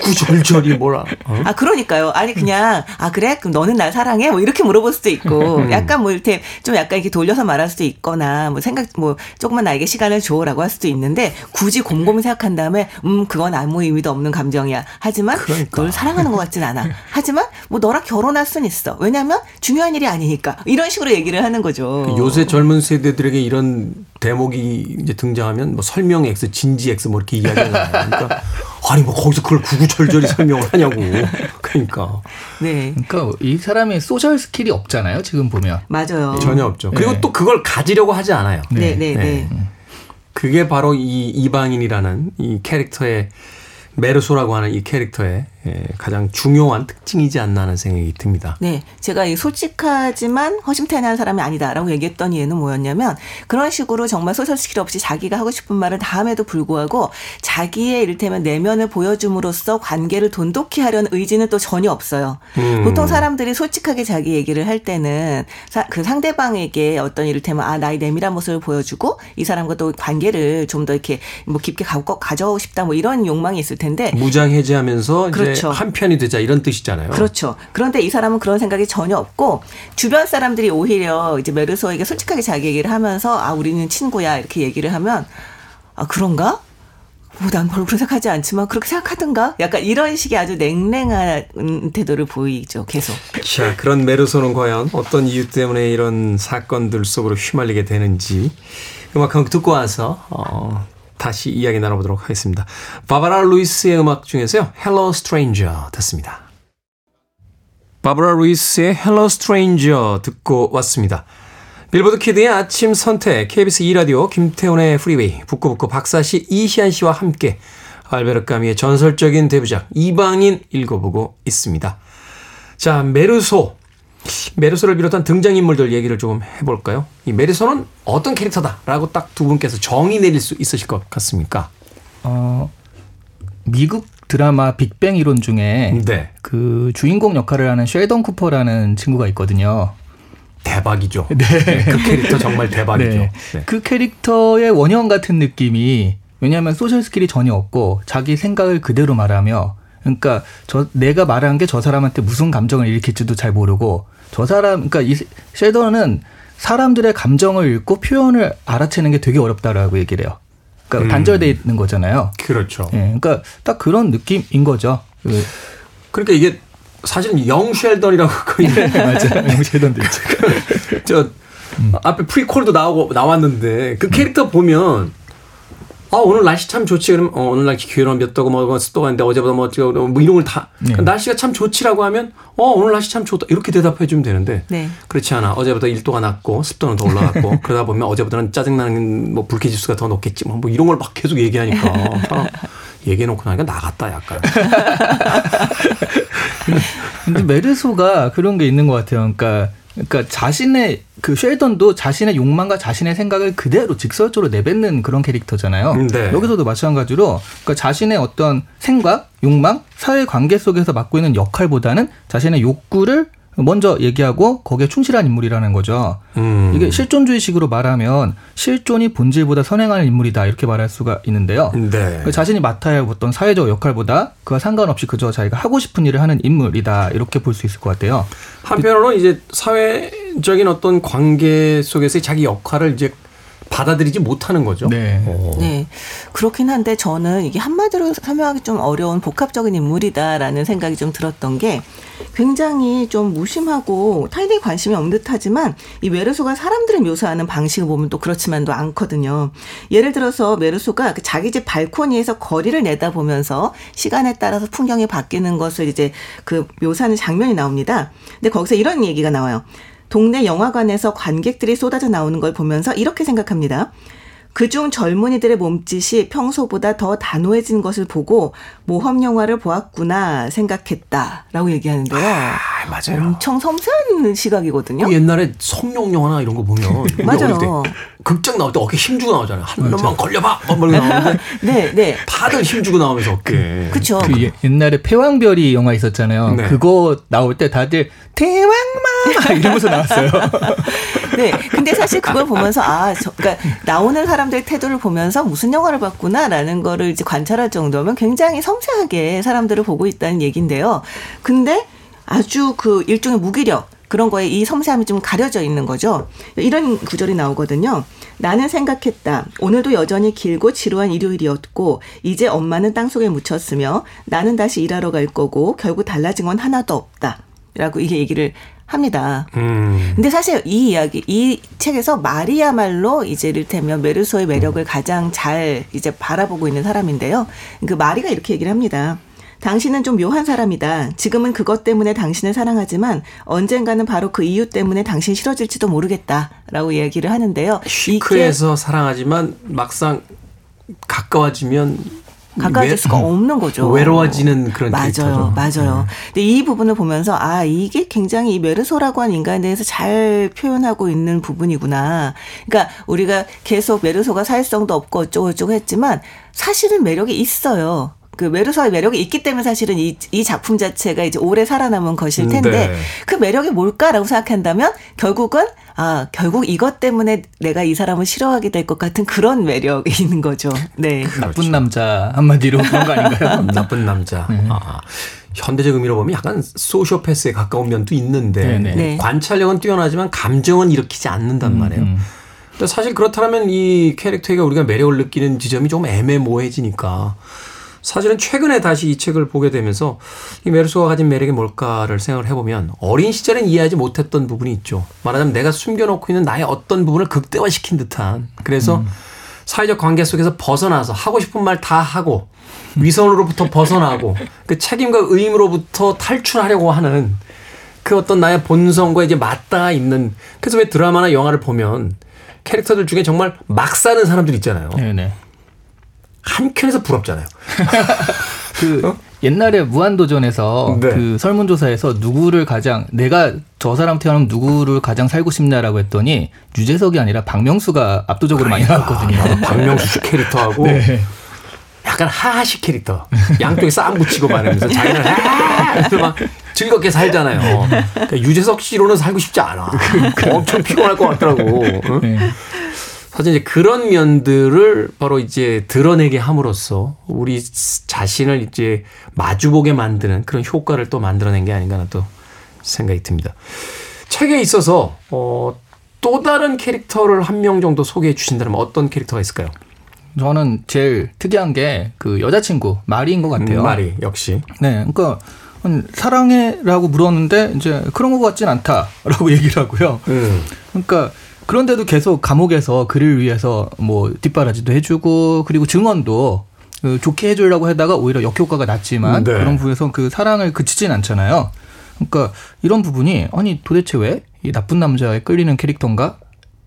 구구절절이 뭐라. 어? 아, 그러니까요. 아니, 그냥, 아, 그래? 그럼 너는 날 사랑해? 뭐 이렇게 물어볼 수도 있고, 약간 뭐 이렇게 좀 약간 이렇게 돌려서 말할 수도 있거나, 뭐 생각, 뭐 조금만 나에게 시간을 줘라고 할 수도 있는데, 굳이 곰곰이 생각한 다음에, 음, 그건 아무 의미도 없는 감정이야. 하지만, 그러니까. 널 사랑하는 것 같진 않아. 하지만, 뭐 너랑 결혼할 순 있어. 왜냐면, 중요한 일이 아니니까. 이런 식으로 얘기를 하는 거죠. 그 요새 젊은 세대들에게 이런 대목이 이제 등장하면 뭐 설명 X, 진지 X 뭐 이렇게 이야기하잖아요. 그러니까 아니 뭐 거기서 그걸 구구절절히 설명을 하냐고. 그러니까 네. 그러니까 이 사람의 social skill이 없잖아요. 지금 보면. 맞아요. 전혀 없죠. 그리고 네. 또 그걸 가지려고 하지 않아요. 네, 네, 네. 그게 바로 이 이방인이라는 이 캐릭터의 뫼르소라고 하는 이 캐릭터의 예, 가장 중요한 특징이지 않나 하는 생각이 듭니다. 네, 제가 이 솔직하지만 허심탄회한 사람이 아니다라고 얘기했던 이유는 뭐였냐면 그런 식으로 정말 소설 스킬 없이 자기가 하고 싶은 말을 다 함에도 불구하고 자기의 이를테면 내면을 보여줌으로써 관계를 돈독히 하려는 의지는 또 전혀 없어요. 음. 보통 사람들이 솔직하게 자기 얘기를 할 때는 사- 그 상대방에게 어떤 이를테면 아 나의 내밀한 모습을 보여주고 이 사람과 또 관계를 좀 더 이렇게 뭐 깊게 가, 가져오고 싶다 뭐 이런 욕망이 있을 텐데 무장 해제하면서 이제 그렇죠. 한 편이 되자 이런 뜻이잖아요. 그렇죠. 그런데 이 사람은 그런 생각이 전혀 없고 주변 사람들이 오히려 이제 메르소에게 솔직하게 자기 얘기를 하면서 아 우리는 친구야 이렇게 얘기를 하면 아 그런가? 뭐 난 별로 그렇게 생각하지 않지만 그렇게 생각하든가? 약간 이런 식의 아주 냉랭한 태도를 보이죠. 계속. 자, 그런 메르소는 과연 어떤 이유 때문에 이런 사건들 속으로 휘말리게 되는지 음악 한곡 듣고 와서 어, 다시 이야기 나눠보도록 하겠습니다. 바바라 루이스의 음악 중에서요. Hello Stranger 듣습니다. 바바라 루이스의 Hello Stranger 듣고 왔습니다. 빌보드 Kid의 아침 선택 KBS 2라디오 김태훈의 프리웨이 북끄북끄 박사씨 이시한 씨와 함께 알베르 까뮈의 전설적인 데뷔작 이방인 읽어보고 있습니다. 자, 뫼르소. 뫼르소를 비롯한 등장인물들 얘기를 조금 해볼까요? 이 뫼르소는 어떤 캐릭터다라고 딱 두 분께서 정의 내릴 수 있으실 것 같습니까? 어, 미국 드라마 빅뱅 이론 중에 네. 그 주인공 역할을 하는 쉘던 쿠퍼라는 친구가 있거든요. 대박이죠. 네. 그 캐릭터 정말 대박이죠. 네. 네. 그 캐릭터의 원형 같은 느낌이 왜냐하면 social skill이 전혀 없고 자기 생각을 그대로 말하며 그러니까 저 내가 말한 게 저 사람한테 무슨 감정을 일으킬지도 잘 모르고 저 사람 그러니까 이 쉘던은 사람들의 감정을 읽고 표현을 알아채는 게 되게 어렵다라고 얘기를 해요. 그러니까 음. 단절돼 있는 거잖아요. 그렇죠. 예, 그러니까 딱 그런 느낌인 거죠. 그, 그러니까 이게 사실은 영 쉘던이라고 거의 맞아요. 쉘던도 있죠. 저 앞에 프리콜도 나오고 나왔는데 그 캐릭터 보면 아 오늘 날씨 참 좋지. 그러면 어, 오늘 날씨 기온은 몇 도고 뭐 습도가 있는데 어제보다 뭐 어쩌고 뭐 이런 걸 다. 네. 날씨가 참 좋지라고 하면 어 오늘 날씨 참 좋다. 이렇게 대답해 주면 되는데 네. 그렇지 않아. 어제보다 1도가 낮고 습도는 더 올라갔고 그러다 보면 어제보다는 짜증나는 뭐 불쾌 지수가 더 높겠지. 뭐, 뭐 이런 걸 막 계속 얘기하니까. 사람 얘기해 놓고 나니까 나갔다 약간. 근데 메르소가 그런 게 있는 것 같아요. 그러니까 그러니까 자신의 그 쉘던도 자신의 욕망과 자신의 생각을 그대로 직설적으로 내뱉는 그런 캐릭터잖아요. 네. 여기서도 마찬가지로 그러니까 자신의 어떤 생각, 욕망, 사회 관계 속에서 맡고 있는 역할보다는 자신의 욕구를 먼저 얘기하고 거기에 충실한 인물이라는 거죠. 음. 이게 실존주의식으로 말하면 실존이 본질보다 선행하는 인물이다 이렇게 말할 수가 있는데요. 네. 그 자신이 맡아야 할 어떤 사회적 역할보다 그와 상관없이 그저 자기가 하고 싶은 일을 하는 인물이다 이렇게 볼 수 있을 것 같아요. 한편으로는 이제 사회적인 어떤 관계 속에서의 자기 역할을 이제 받아들이지 못하는 거죠. 네. 어. 네. 그렇긴 한데 저는 이게 한마디로 설명하기 좀 어려운 복합적인 인물이다라는 생각이 좀 들었던 게 굉장히 좀 무심하고 타인에게 관심이 없는 듯 하지만 이 메르소가 사람들을 묘사하는 방식을 보면 또 그렇지만도 않거든요. 예를 들어서 메르소가 그 자기 집 발코니에서 거리를 내다보면서 시간에 따라서 풍경이 바뀌는 것을 이제 그 묘사하는 장면이 나옵니다. 근데 거기서 이런 얘기가 나와요. 동네 영화관에서 관객들이 쏟아져 나오는 걸 보면서 이렇게 생각합니다. 그중 젊은이들의 몸짓이 평소보다 더 단호해진 것을 보고 모험 영화를 보았구나 생각했다라고 얘기하는데요. 아, 맞아요. 엄청 섬세한 시각이거든요. 그 옛날에 성룡 영화나 이런 거 보면 맞아요. 극장 나올 때 어깨 힘주고 나오잖아요. 한 명만 걸려봐. 뭐 이런 거 나오는데 네, 네. 다들 힘주고 나오면서 어깨. 그쵸. 그 예- 옛날에 패왕별이 영화 있었잖아요. 네. 그거 나올 때 다들 대왕마 이러면서 나왔어요. 네. 근데 사실 그걸 보면서 아, 저, 그러니까 나오는 사람들의 태도를 보면서 무슨 영화를 봤구나라는 거를 이제 관찰할 정도면 굉장히 섬세하게 사람들을 보고 있다는 얘기인데요. 근데 아주 그 일종의 무기력 그런 거에 이 섬세함이 좀 가려져 있는 거죠. 이런 구절이 나오거든요. 나는 생각했다. 오늘도 여전히 길고 지루한 일요일이었고 이제 엄마는 땅속에 묻혔으며 나는 다시 일하러 갈 거고 결국 달라진 건 하나도 없다. 라고 이게 얘기를 합니다. 음. 근데 사실 이 이야기, 이 책에서 마리야말로 이제 이를테면 메르소의 매력을 가장 잘 이제 바라보고 있는 사람인데요. 그 마리가 이렇게 얘기를 합니다. 당신은 좀 묘한 사람이다. 지금은 그것 때문에 당신을 사랑하지만 언젠가는 바로 그 이유 때문에 당신 싫어질지도 모르겠다. 라고 얘기를 하는데요. 시크해서 사랑하지만 막상 가까워지면 가까워질 외- 수가 없는 거죠. 외로워지는 그런 맞아요, 캐릭터죠. 맞아요. 근데 이 부분을 보면서 아 이게 굉장히 이 메르소라고 하는 인간에 대해서 잘 표현하고 있는 부분이구나. 그러니까 우리가 계속 메르소가 사회성도 없고 어쩌고 저쩌고 했지만 사실은 매력이 있어요. 그 메르소의 매력이 있기 때문에 사실은 이, 이 작품 자체가 이제 오래 살아남은 것일 텐데 네. 그 매력이 뭘까라고 생각한다면 결국은 아 결국 이것 때문에 내가 이 사람을 싫어하게 될 것 같은 그런 매력이 있는 거죠. 네. 나쁜 남자 한마디로 그런 거 아닌가요? 나쁜 남자. 네. 아, 현대적 의미로 보면 약간 소시오패스에 가까운 면도 있는데 네네. 네. 관찰력은 뛰어나지만 감정은 일으키지 않는단 말이에요. 음. 근데 사실 그렇다면 이 캐릭터에게 우리가 매력을 느끼는 지점이 좀 애매모호해지니까 사실은 최근에 다시 이 책을 보게 되면서 이 메르소가 가진 매력이 뭘까를 생각을 해보면 어린 시절엔 이해하지 못했던 부분이 있죠. 말하자면 내가 숨겨놓고 있는 나의 어떤 부분을 극대화시킨 듯한 그래서 사회적 관계 속에서 벗어나서 하고 싶은 말 다 하고 위선으로부터 벗어나고 그 책임과 의무로부터 탈출하려고 하는 그 어떤 나의 본성과 이제 맞닿아 있는 그래서 왜 드라마나 영화를 보면 캐릭터들 중에 정말 막 사는 사람들 있잖아요. 네네. 한켠에서 부럽잖아요. 그 옛날에 무한도전에서 네. 그 설문조사에서 누구를 가장 내가 저 사람 태어나면 누구를 가장 살고 싶냐라고 했더니 유재석이 아니라 박명수가 압도적으로 많이 나왔거든요. 박명수 씨 캐릭터하고 네. 약간 하하시 캐릭터. 양쪽에 싸움 붙이고 말하면서 자기는 아! 막 즐겁게 살잖아요. 그러니까 유재석 씨로는 살고 싶지 않아. 엄청 피곤할 것 같더라고. 응? 네. 사실 이제 그런 면들을 바로 이제 드러내게 함으로써 우리 자신을 이제 마주보게 만드는 그런 효과를 또 만들어낸 게 아닌가 하는 또 생각이 듭니다. 책에 있어서 어, 또 다른 캐릭터를 한 명 정도 소개해 주신다면 어떤 캐릭터가 있을까요? 저는 제일 특이한 게 그 여자친구 마리인 것 같아요. 음, 말이 역시. 네, 그러니까 음, 사랑해라고 물었는데 이제 그런 것 같진 않다라고 얘기를 하고요. 음. 그러니까 그런데도 계속 감옥에서 그를 위해서 뭐 뒷바라지도 해주고 그리고 증언도 그 좋게 해주려고 하다가 오히려 역효과가 났지만 네. 그런 부분에서 그 사랑을 그치진 않잖아요. 그러니까 이런 부분이 아니 도대체 왜 이 나쁜 남자에 끌리는 캐릭터인가?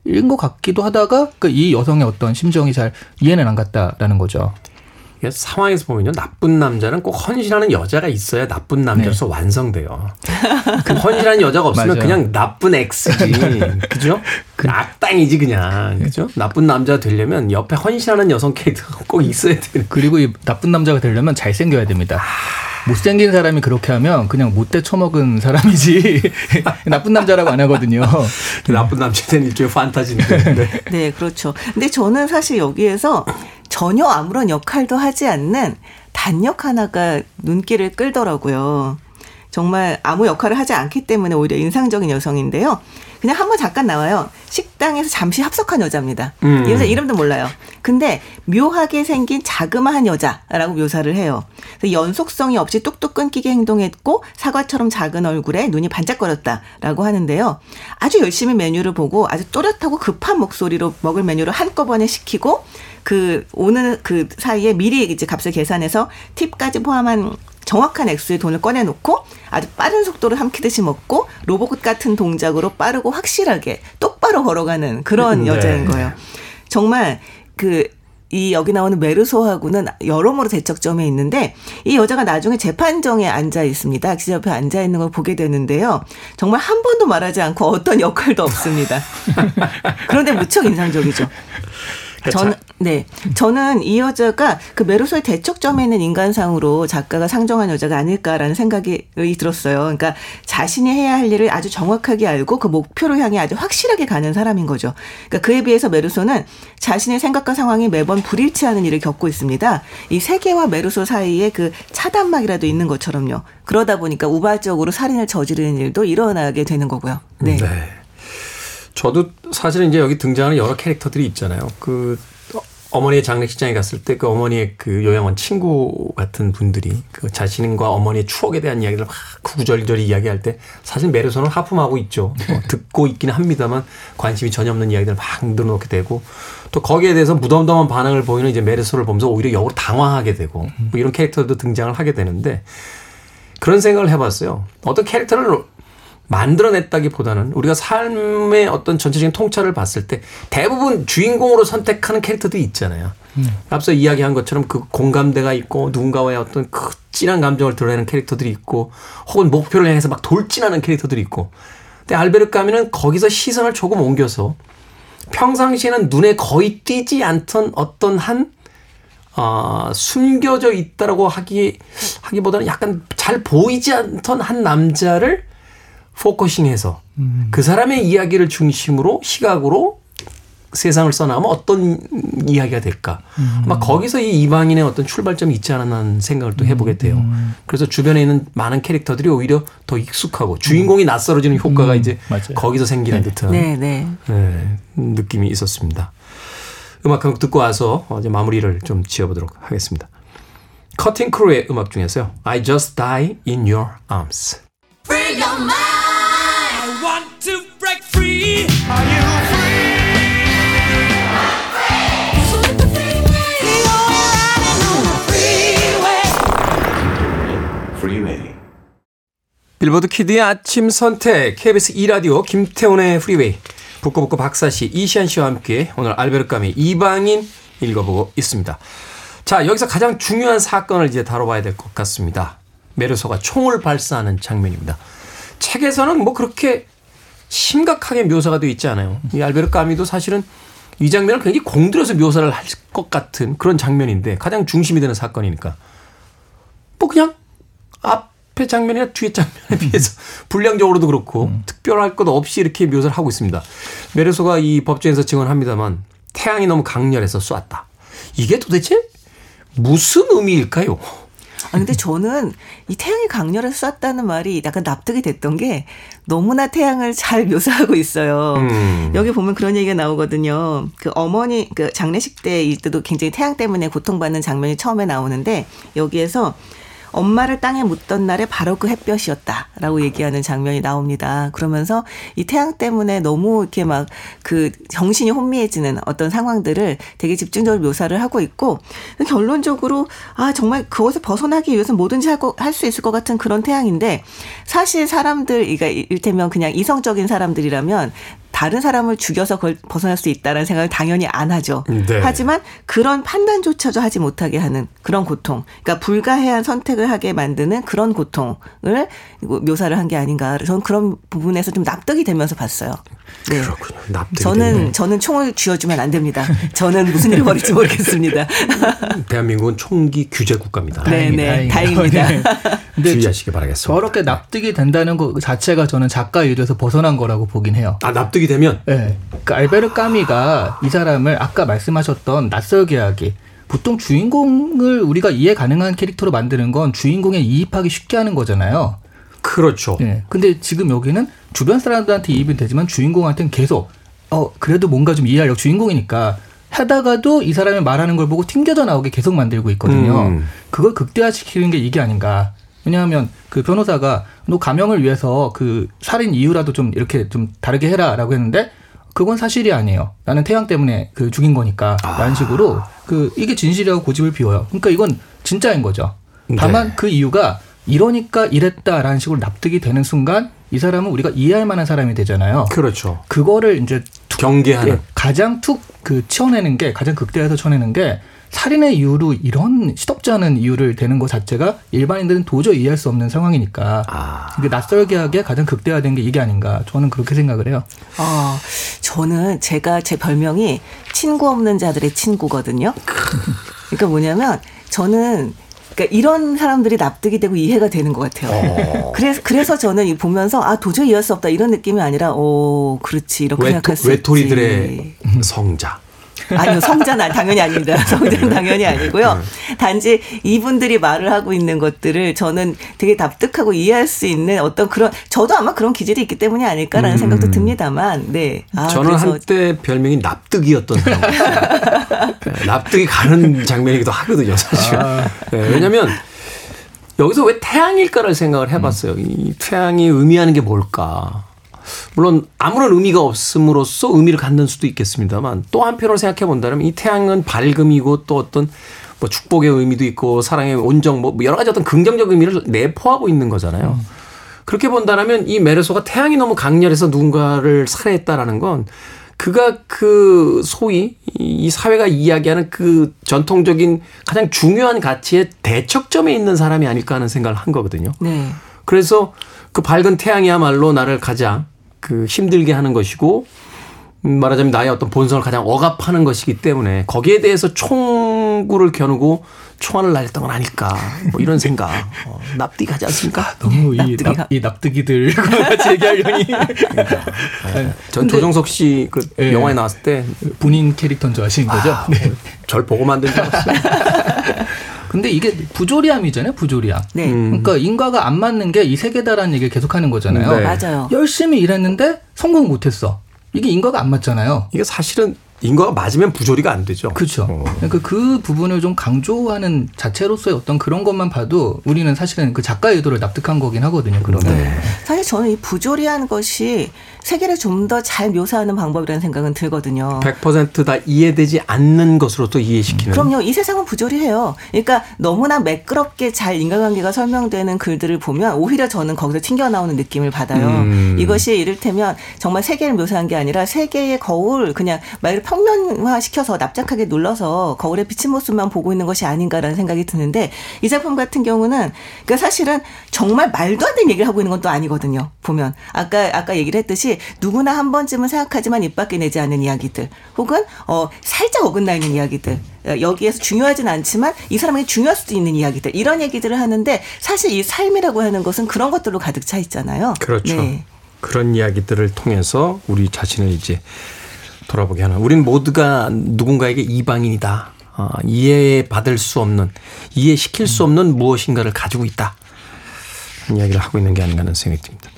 인것 같기도 하다가 그이 여성의 어떤 심정이 잘 이해는 안 갔다라는 거죠. 이게 상황에서 보면요 나쁜 남자는 꼭 헌신하는 여자가 있어야 나쁜 남자로서 완성돼요. 그 헌신하는 여자가 없으면. 그냥 나쁜 X지, 그죠? 그 악당이지 그냥, 그죠? 나쁜 남자 되려면 옆에 헌신하는 여성 캐릭터가 꼭 있어야 되는. 그리고 이 나쁜 남자가 되려면 잘생겨야 됩니다. 못생긴 사람이 그렇게 하면 그냥 못돼 처먹은 사람이지 나쁜 남자라고 안 하거든요. 그 나쁜 대한 일종의 판타지인데. 네. 네, 그렇죠. 근데 저는 사실 여기에서 전혀 아무런 역할도 하지 않는 단역 하나가 눈길을 끌더라고요. 정말 아무 역할을 하지 않기 때문에 오히려 인상적인 여성인데요. 그냥 한번 잠깐 나와요. 식당에서 잠시 합석한 여자입니다. 음. 이 여자 이름도 몰라요. 근데 묘하게 생긴 자그마한 여자라고 묘사를 해요. 연속성이 없이 뚝뚝 끊기게 행동했고 사과처럼 작은 얼굴에 눈이 반짝거렸다라고 하는데요. 아주 열심히 메뉴를 보고 아주 또렷하고 급한 목소리로 먹을 메뉴를 한꺼번에 시키고 그 오는 그 사이에 미리 이제 값을 계산해서 팁까지 포함한 정확한 액수의 돈을 꺼내놓고 아주 빠른 속도로 삼키듯이 먹고 로봇 같은 동작으로 빠르고 확실하게 똑바로 걸어가는 그런 네. 여자인 거예요. 정말 그 이 여기 나오는 메르소하고는 여러모로 대척점에 있는데 이 여자가 나중에 재판정에 앉아 있습니다. 기자 옆에 앉아 있는 걸 보게 되는데요. 정말 한 번도 말하지 않고 어떤 역할도 없습니다. 그런데 무척 인상적이죠. 저는 네 저는 이 여자가 그 메르소의 대척점에 있는 인간상으로 작가가 상정한 여자가 아닐까라는 생각이 들었어요. 그러니까 자신이 해야 할 일을 아주 정확하게 알고 그 목표를 향해 아주 확실하게 가는 사람인 거죠. 그러니까 그에 비해서 메르소는 자신의 생각과 상황이 매번 불일치하는 일을 겪고 있습니다. 이 세계와 메르소 사이에 그 차단막이라도 있는 것처럼요. 그러다 보니까 우발적으로 살인을 저지르는 일도 일어나게 되는 거고요. 네. 저도 사실은 이제 여기 등장하는 여러 캐릭터들이 있잖아요. 그 어, 어머니의 장례식장에 갔을 때 그 어머니의 그 요양원 친구 같은 분들이 그 자신과 어머니의 추억에 대한 이야기를 막 구구절절히 이야기할 때 사실 메르소는 하품하고 있죠. 뭐 듣고 있기는 합니다만 관심이 전혀 없는 이야기들을 막 늘어놓게 되고 또 거기에 대해서 무덤덤한 반응을 보이는 이제 메르소를 보면서 오히려 역으로 당황하게 되고 뭐 이런 캐릭터도 등장을 하게 되는데 그런 생각을 해봤어요. 어떤 캐릭터를 만들어냈다기보다는 우리가 삶의 어떤 전체적인 통찰을 봤을 때 대부분 주인공으로 선택하는 캐릭터들이 있잖아요. 앞서 이야기한 것처럼 그 공감대가 있고 누군가와의 어떤 그 진한 감정을 드러내는 캐릭터들이 있고 혹은 목표를 향해서 막 돌진하는 캐릭터들이 있고 근데 알베르 까미는 거기서 시선을 조금 옮겨서 평상시에는 눈에 거의 띄지 않던 어떤 한 어, 숨겨져 있다라고 하기 하기보다는 약간 잘 보이지 않던 한 남자를 포커싱해서 그 사람의 이야기를 중심으로 시각으로 세상을 써나가면 어떤 이야기가 될까. 아마 거기서 이 이방인의 어떤 출발점이 있지 않았나 하는 생각을 또 해보게 돼요. 그래서 주변에 있는 많은 캐릭터들이 오히려 더 익숙하고 주인공이 낯설어지는 효과가 이제 맞아요. 거기서 생기는 듯한 네, 네. 네, 느낌이 있었습니다. 음악 한곡 듣고 와서 이제 마무리를 좀 지어보도록 하겠습니다. 커팅 크루의 음악 중에서요. I just die in your arms. 빌보드 Kid의 아침 선택 KBS 2라디오 김태훈의 프리웨이 북끄북끄 박사씨 이시한 씨와 함께 오늘 알베르 까뮈 이방인 읽어보고 있습니다. 자 여기서 가장 중요한 사건을 이제 다뤄봐야 될 것 같습니다. 뫼르소가 총을 발사하는 장면입니다. 책에서는 뭐 그렇게 심각하게 묘사가 되어 있지 않아요. 이 알베르 까뮈도 사실은 이 장면을 굉장히 공들여서 묘사를 할 것 같은 그런 장면인데 가장 중심이 되는 사건이니까 뭐 그냥 앞에 장면이나 뒤에 장면에 비해서 분량적으로도 그렇고 특별할 것 없이 이렇게 묘사를 하고 있습니다. 메르소가 이 법정에서 증언합니다만 태양이 너무 강렬해서 쐈다. 이게 도대체 무슨 의미일까요? 아, 근데 저는 이 태양이 강렬해서 쐈다는 말이 약간 납득이 됐던 게 너무나 태양을 잘 묘사하고 있어요. 음. 여기 보면 그런 얘기가 나오거든요. 그 어머니, 그 장례식 때일 때도 굉장히 태양 때문에 고통받는 장면이 처음에 나오는데 여기에서 엄마를 땅에 묻던 날에 바로 그 햇볕이었다라고 얘기하는 장면이 나옵니다. 그러면서 이 태양 때문에 너무 이렇게 막 그 정신이 혼미해지는 어떤 상황들을 되게 집중적으로 묘사를 하고 있고 결론적으로 아 정말 그것을 벗어나기 위해서 뭐든지 할 수 있을 것 같은 그런 태양인데 사실 사람들 그러니까 일테면 그냥 이성적인 사람들이라면 다른 사람을 죽여서 그걸 벗어날 수 있다라는 생각을 당연히 안 하죠. 네. 하지만 그런 판단조차도 하지 못하게 하는 그런 고통, 그러니까 불가해한 선택을 하게 만드는 그런 고통을 묘사를 한 게 아닌가. 저는 그런 부분에서 좀 납득이 되면서 봤어요. 네. 그렇군요. 납득이 저는 되네요. 저는 총을 쥐어주면 안 됩니다. 저는 무슨 일이 벌일지 모르겠습니다. 대한민국은 총기 규제 국가입니다. 네, 네, 다행입니다. 네. 근데 주의하시기 바라겠습니다. 저렇게 납득이 된다는 것 자체가 저는 작가 의도에서 벗어난 거라고 보긴 해요. 아 납득이 되면 네. 그 알베르 까미가 이 사람을 아까 말씀하셨던 낯설게 하기. 보통 주인공을 우리가 이해 가능한 캐릭터로 만드는 건 주인공에 이입하기 쉽게 하는 거잖아요. 그렇죠. 예. 근데 지금 여기는 주변 사람들한테 이입은 되지만 주인공한테는 계속 어 그래도 뭔가 좀 이해하려고 주인공이니까 하다가도 이 사람이 말하는 걸 보고 튕겨져 나오게 계속 만들고 있거든요. 음. 그걸 극대화시키는 게 이게 아닌가. 왜냐하면 그 변호사가 너 가명을 위해서 그 살인 이유라도 좀 이렇게 좀 다르게 해라라고 했는데 그건 사실이 아니에요. 나는 태양 때문에 그 죽인 거니까. 라는 식으로 그 이게 진실이라고 고집을 피워요. 그러니까 이건 진짜인 거죠. 다만 네. 그 이유가 이러니까 이랬다라는 식으로 납득이 되는 순간 이 사람은 우리가 이해할 만한 사람이 되잖아요. 그렇죠. 그거를 이제 툭- 경계하는. 예, 가장 툭 그 치어내는 게 가장 극대화해서 쳐내는 게 살인의 이유로 이런 시덥지 않은 이유를 대는 것 자체가 일반인들은 도저히 이해할 수 없는 상황이니까 아. 이게 낯설게 하게 가장 극대화된 게 이게 아닌가 저는 그렇게 생각을 해요. 어, 저는 제가 제 별명이 친구 없는 자들의 친구거든요. 그러니까 뭐냐면 저는 그러니까 이런 사람들이 납득이 되고 이해가 되는 것 같아요. 그래서 그래서 저는 이 보면서 아 도저히 이해할 수 없다 이런 느낌이 아니라 오 그렇지 이렇게 외토, 생각할 수 있지. 외톨이들의 성자. 아니요, 성자는 당연히 아닙니다. 성자는 당연히 아니고요. 단지 이분들이 말을 하고 있는 것들을 저는 되게 납득하고 이해할 수 있는 어떤 그런 저도 아마 그런 기질이 있기 때문이 아닐까라는 생각도 듭니다만, 네. 아, 저는 그래서 한때 별명이 납득이었던 사람. 네, 납득이 가는 장면이기도 하거든요, 사실. 아. 네, 왜냐면 여기서 왜 태양일까를 생각을 해봤어요. 이 태양이 의미하는 게 뭘까? 물론 아무런 의미가 없음으로써 의미를 갖는 수도 있겠습니다만 또 한편으로 생각해 본다면 이 태양은 밝음이고 또 어떤 뭐 축복의 의미도 있고 사랑의 온정 뭐 여러 가지 어떤 긍정적 의미를 내포하고 있는 거잖아요. 그렇게 본다면 이 메르소가 태양이 너무 강렬해서 누군가를 살해했다라는 건 그가 그 소위 이 사회가 이야기하는 그 전통적인 가장 중요한 가치의 대척점에 있는 사람이 아닐까 하는 생각을 한 거거든요. 네. 그래서 그 밝은 태양이야말로 나를 가장 그 힘들게 하는 것이고 음, 말하자면 나의 어떤 본성을 가장 억압하는 것이기 때문에 거기에 대해서 총구를 겨누고 총알을 날렸던 건 아닐까 뭐 이런 생각 어, 납득하지 않습니까? 너무 이, 납득이가. 납, 이 납득이들 같이 얘기하려니 전 조정석 씨그 예. 영화에 나왔을 때 본인 캐릭터인 줄 아시는 거죠? 아, 네. 절 보고 만든 줄 알았어요. 근데 이게 부조리함이잖아요, 부조리함. 네. 그러니까 인과가 안 맞는 게 이 세계다라는 얘기를 계속하는 거잖아요. 네. 맞아요. 열심히 일했는데 성공 못했어. 이게 인과가 안 맞잖아요. 이게 사실은 인과가 맞으면 부조리가 안 되죠. 그렇죠. 어. 그러니까 그 부분을 좀 강조하는 자체로서의 어떤 그런 것만 봐도 우리는 사실은 그 작가의 의도를 납득한 거긴 하거든요. 그러면. 네. 사실 저는 이 부조리한 것이 세계를 좀 더 잘 묘사하는 방법이라는 생각은 들거든요. 100%다 이해되지 않는 것으로 또 이해시키는. 그럼요. 이 세상은 부조리해요. 그러니까 너무나 매끄럽게 잘 인간관계가 설명되는 글들을 보면 오히려 저는 거기서 튕겨 나오는 느낌을 받아요. 음. 이것이 이를테면 정말 세계를 묘사한 게 아니라 세계의 거울 그냥 말 그대로 평면화 시켜서 납작하게 눌러서 거울에 비친 모습만 보고 있는 것이 아닌가라는 생각이 드는데 이 작품 같은 경우는 그러니까 사실은 정말 말도 안 되는 얘기를 하고 있는 건 또 아니거든요. 보면 아까 아까 얘기를 했듯이 누구나 한 번쯤은 생각하지만 입 밖에 내지 않는 이야기들 혹은 어 살짝 어긋나 있는 이야기들 어, 여기에서 중요하진 않지만 이 사람에게 중요할 수도 있는 이야기들 이런 얘기들을 하는데 사실 이 삶이라고 하는 것은 그런 것들로 가득 차 있잖아요. 그렇죠. 네. 그런 이야기들을 통해서 우리 자신을 이제 돌아보게 하는. 우린 모두가 누군가에게 이방인이다. 어, 이해받을 수 없는, 이해시킬 수 없는 무엇인가를 가지고 있다. 이야기를 하고 있는 게 아닌가 하는 생각이 듭니다.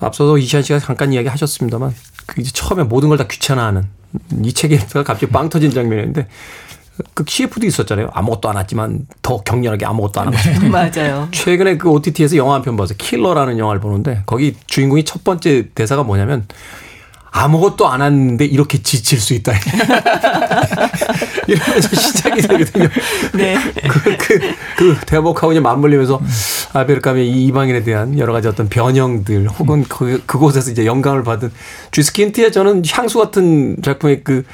앞서도 이시안 씨가 잠깐 이야기 하셨습니다만, 그 이제 처음에 모든 걸 다 귀찮아하는 이 책에다가 갑자기 빵 터진 장면이었는데, 그 CF도 있었잖아요. 아무것도 안 했지만 더 격렬하게 아무것도 안 하고 싶다. 맞아요. 최근에 그 OTT에서 영화 한편 봤어요. 킬러라는 영화를 보는데 거기 주인공이 첫 번째 대사가 뭐냐면 아무것도 안 했는데 이렇게 지칠 수 있다. 이러면서 시작이 되거든요. 네. 그, 그, 그 대목하고 이제 맞물리면서 알베르카의 이 이방인에 대한 여러 가지 어떤 변형들 혹은 그, 그곳에서 이제 영감을 받은 주스킨트의 저는 향수 같은 작품의 그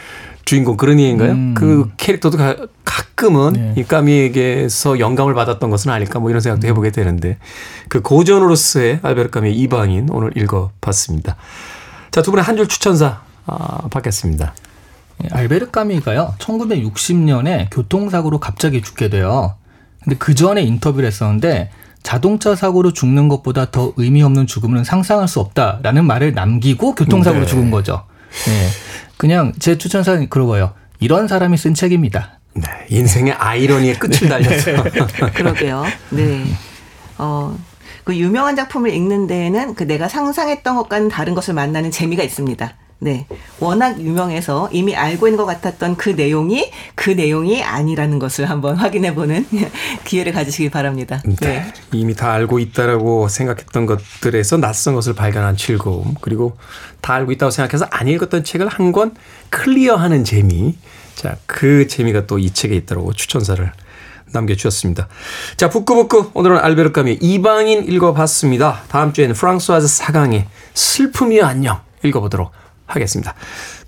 주인공 그러니인가요? 그 캐릭터도 가, 가끔은 네. 이 까미에게서 영감을 받았던 것은 아닐까 뭐 이런 생각도 해보게 되는데 그 고전으로서의 알베르 까미의 이방인 오늘 읽어봤습니다. 자, 두 분의 한 줄 추천사 아, 받겠습니다. 예, 알베르 까미가요. 1960년에 교통사고로 갑자기 죽게 돼요. 근데 그 전에 인터뷰를 했었는데 자동차 사고로 죽는 것보다 더 의미 없는 죽음은 상상할 수 없다라는 말을 남기고 교통사고로 네. 죽은 거죠. 예. 그냥 제 추천사는 그거예요. 이런 사람이 쓴 책입니다. 네, 인생의 아이러니의 끝을 달려서 그러게요. 네. 어, 그 유명한 작품을 읽는 데에는 그 내가 상상했던 것과는 다른 것을 만나는 재미가 있습니다. 네. 워낙 유명해서 이미 알고 있는 것 같았던 그 내용이 그 내용이 아니라는 것을 한번 확인해 보는 기회를 가지시기 바랍니다. 네. 네. 이미 다 알고 있다라고 생각했던 것들에서 낯선 것을 발견한 즐거움 그리고 다 알고 있다고 생각해서 안 읽었던 책을 한 권 clear하는 재미 자 그 재미가 또 이 책에 있다고 추천사를 남겨주셨습니다. 자 북끄북끄 오늘은 알베르 까뮈 이방인 읽어봤습니다. 다음 주에는 프랑스와즈 사강의 슬픔이여 안녕 읽어보도록 하겠습니다.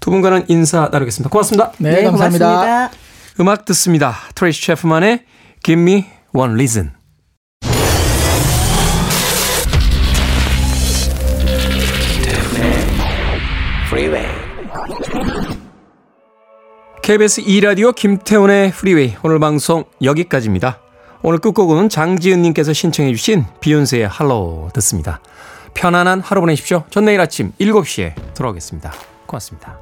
두 분과는 인사 나누겠습니다. 고맙습니다. 네, 감사합니다. 고맙습니다. 음악 듣습니다. 트레이시 체프만의 Give Me One Reason. KBS 2라디오 김태훈의 프리웨이 오늘 방송 여기까지입니다. 오늘 끝곡은 장지은님께서 신청해 주신 비욘세의 Halo 듣습니다. 편안한 하루 보내십시오. 전 내일 아침 7시에 돌아오겠습니다. 고맙습니다.